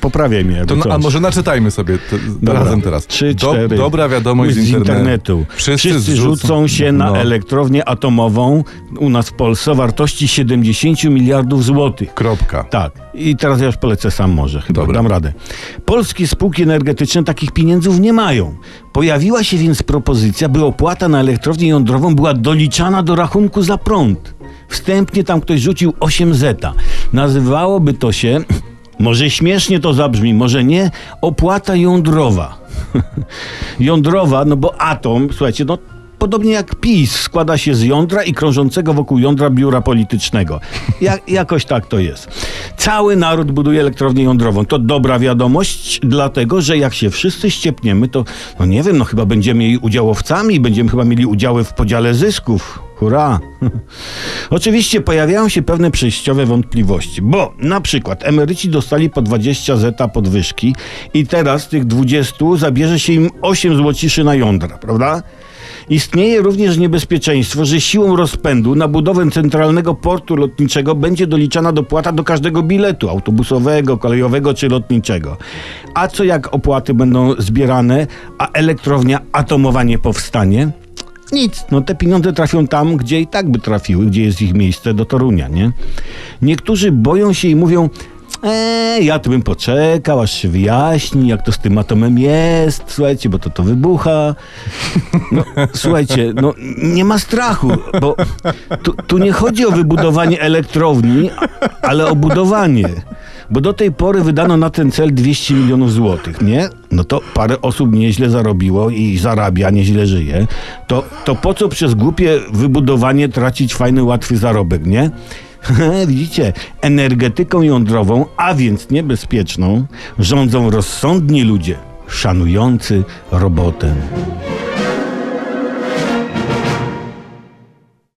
poprawiaj mnie. To, na- a może naczytajmy sobie te, Dobra. razem teraz. Trzy, Do- cztery. dobra wiadomość z internetu. Wszyscy, rzucą się na no, elektrownię atomową u nas w Polsce wartości 70 miliardów złotych. Kropka. Tak. I teraz ja już polecę sam może, chyba Dobra. dam radę. Polskie spółki energetyczne takich pieniędzów nie mają. Pojawiła się więc propozycja, by opłata na elektrownię jądrową była doliczana do rachunku za prąd. Wstępnie tam ktoś rzucił 8 zeta. Nazywałoby to się, może śmiesznie to zabrzmi, może nie, opłata jądrowa. jądrowa, no bo atom, słuchajcie, no podobnie jak PiS, składa się z jądra i krążącego wokół jądra biura politycznego. Ja, jakoś tak to jest. Cały naród buduje elektrownię jądrową. To dobra wiadomość, dlatego że jak się wszyscy ściepniemy, to no nie wiem, no chyba będziemy jej udziałowcami, będziemy chyba mieli udziały w podziale zysków. Hurra! Oczywiście pojawiają się pewne przejściowe wątpliwości, bo na przykład emeryci dostali po 20 zeta podwyżki i teraz tych 20 zabierze się im 8 złociszy na jądra, prawda? Istnieje również niebezpieczeństwo, że siłą rozpędu na budowę centralnego portu lotniczego będzie doliczana dopłata do każdego biletu autobusowego, kolejowego czy lotniczego. A co jak opłaty będą zbierane, a elektrownia atomowa nie powstanie? Nic, no te pieniądze trafią tam, gdzie i tak by trafiły, gdzie jest ich miejsce do Torunia, nie? Niektórzy boją się i mówią, eee, ja tu bym poczekał, aż się wyjaśni, jak to z tym atomem jest, słuchajcie, bo to to wybucha. No, słuchajcie, no nie ma strachu, bo tu, tu nie chodzi o wybudowanie elektrowni, ale o budowanie. Bo do tej pory wydano na ten cel 200 milionów złotych, nie? No to parę osób nieźle zarobiło i zarabia, nieźle żyje. To, to po co przez głupie wybudowanie tracić fajny, łatwy zarobek, nie? Widzicie, energetyką jądrową, a więc niebezpieczną, rządzą rozsądni ludzie, szanujący robotę.